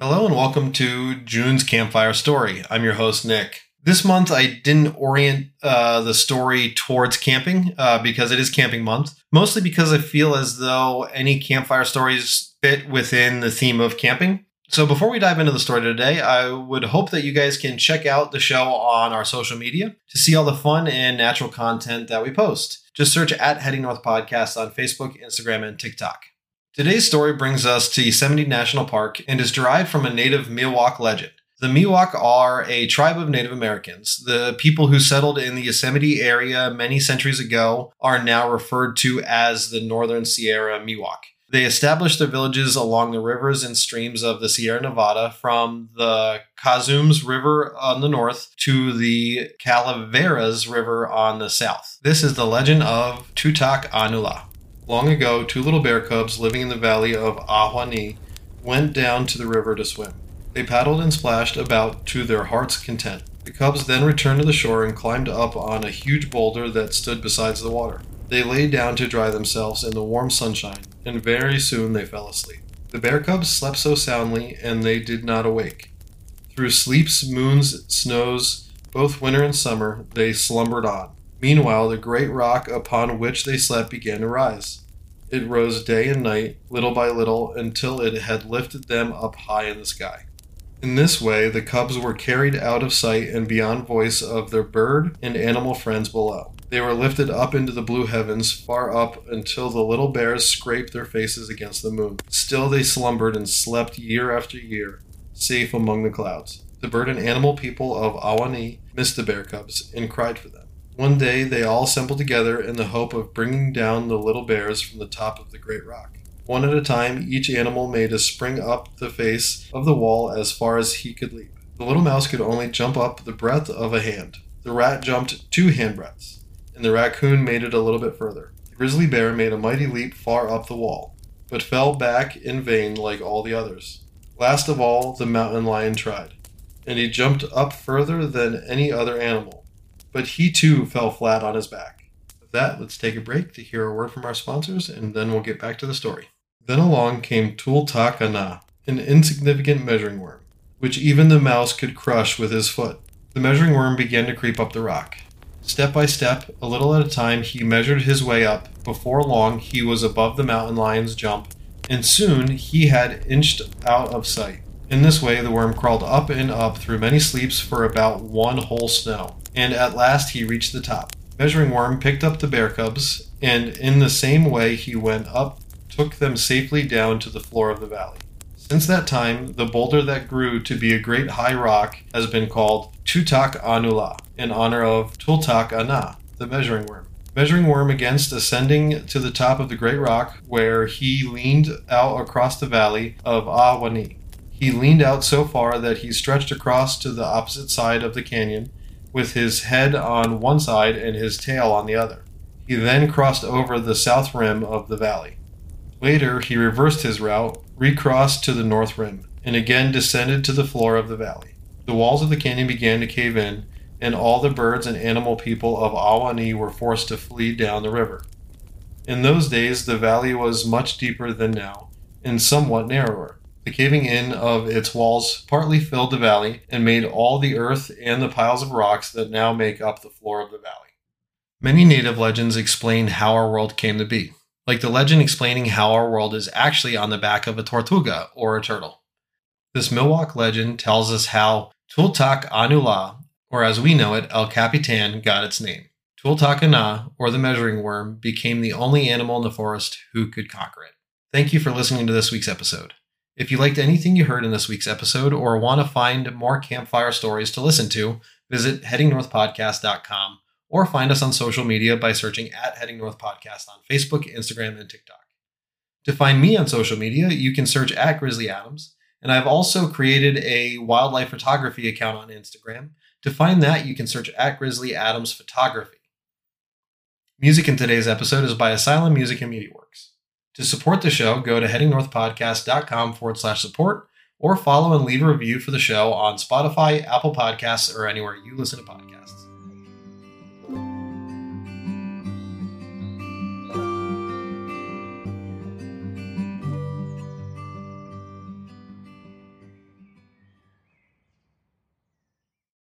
Hello and welcome to June's Campfire Story. I'm your host, Nick. This month, I didn't orient uh, the story towards camping uh, because it is camping month, mostly because I feel as though any campfire stories fit within the theme of camping. So, before we dive into the story today, I would hope that you guys can check out the show on our social media to see all the fun and natural content that we post. Just search at Heading North Podcast on Facebook, Instagram, and TikTok. Today's story brings us to Yosemite National Park and is derived from a native Miwok legend. The Miwok are a tribe of Native Americans. The people who settled in the Yosemite area many centuries ago are now referred to as the Northern Sierra Miwok. They established their villages along the rivers and streams of the Sierra Nevada from the Cosumnes River on the north to the Calaveras River on the south. This is the legend of Tutak Anula. Long ago, two little bear cubs living in the valley of Ahwahnee went down to the river to swim. They paddled and splashed about to their heart's content. The cubs then returned to the shore and climbed up on a huge boulder that stood beside the water. They lay down to dry themselves in the warm sunshine, and very soon they fell asleep. The bear cubs slept so soundly, and they did not awake. Through sleeps, moons, snows, both winter and summer, they slumbered on. Meanwhile, the great rock upon which they slept began to rise. It rose day and night, little by little, until it had lifted them up high in the sky. In this way, the cubs were carried out of sight and beyond voice of their bird and animal friends below. They were lifted up into the blue heavens, far up until the little bears scraped their faces against the moon. Still they slumbered and slept year after year, safe among the clouds. The bird and animal people of Ahwahnee missed the bear cubs and cried for them. One day they all assembled together in the hope of bringing down the little bears from the top of the great rock. One at a time, each animal made a spring up the face of the wall as far as he could leap. The little mouse could only jump up the breadth of a hand. The rat jumped two hand breadths, and the raccoon made it a little bit further. The grizzly bear made a mighty leap far up the wall, but fell back in vain like all the others. Last of all, the mountain lion tried, and he jumped up further than any other animal but he too fell flat on his back. With that, let's take a break to hear a word from our sponsors, and then we'll get back to the story. Then along came Tultakana, an insignificant measuring worm, which even the mouse could crush with his foot. The measuring worm began to creep up the rock. Step by step, a little at a time, he measured his way up. Before long, he was above the mountain lion's jump, and soon he had inched out of sight. In this way, the worm crawled up and up through many sleeps for about one whole snow and at last he reached the top. Measuring Worm picked up the bear cubs, and in the same way he went up, took them safely down to the floor of the valley. Since that time, the boulder that grew to be a great high rock has been called Tutak Anula, in honor of Tultak Ana, the measuring worm. Measuring worm against ascending to the top of the great rock where he leaned out across the valley of Ahwahnee. He leaned out so far that he stretched across to the opposite side of the canyon with his head on one side and his tail on the other. He then crossed over the south rim of the valley. Later, he reversed his route, recrossed to the north rim, and again descended to the floor of the valley. The walls of the canyon began to cave in, and all the birds and animal people of Ahwahnee were forced to flee down the river. In those days, the valley was much deeper than now, and somewhat narrower. The caving in of its walls partly filled the valley and made all the earth and the piles of rocks that now make up the floor of the valley. Many native legends explain how our world came to be, like the legend explaining how our world is actually on the back of a tortuga or a turtle. This Miwok legend tells us how Tultak Anula, or as we know it, El Capitan, got its name. Tultakana, or the measuring worm, became the only animal in the forest who could conquer it. Thank you for listening to this week's episode. If you liked anything you heard in this week's episode or want to find more campfire stories to listen to, visit headingnorthpodcast.com or find us on social media by searching at Heading North Podcast on Facebook, Instagram, and TikTok. To find me on social media, you can search at Grizzly Adams, and I've also created a wildlife photography account on Instagram. To find that, you can search at Grizzly Adams Photography. Music in today's episode is by Asylum Music and Media Works. To support the show, go to headingnorthpodcast.com forward slash support or follow and leave a review for the show on Spotify, Apple Podcasts, or anywhere you listen to podcasts.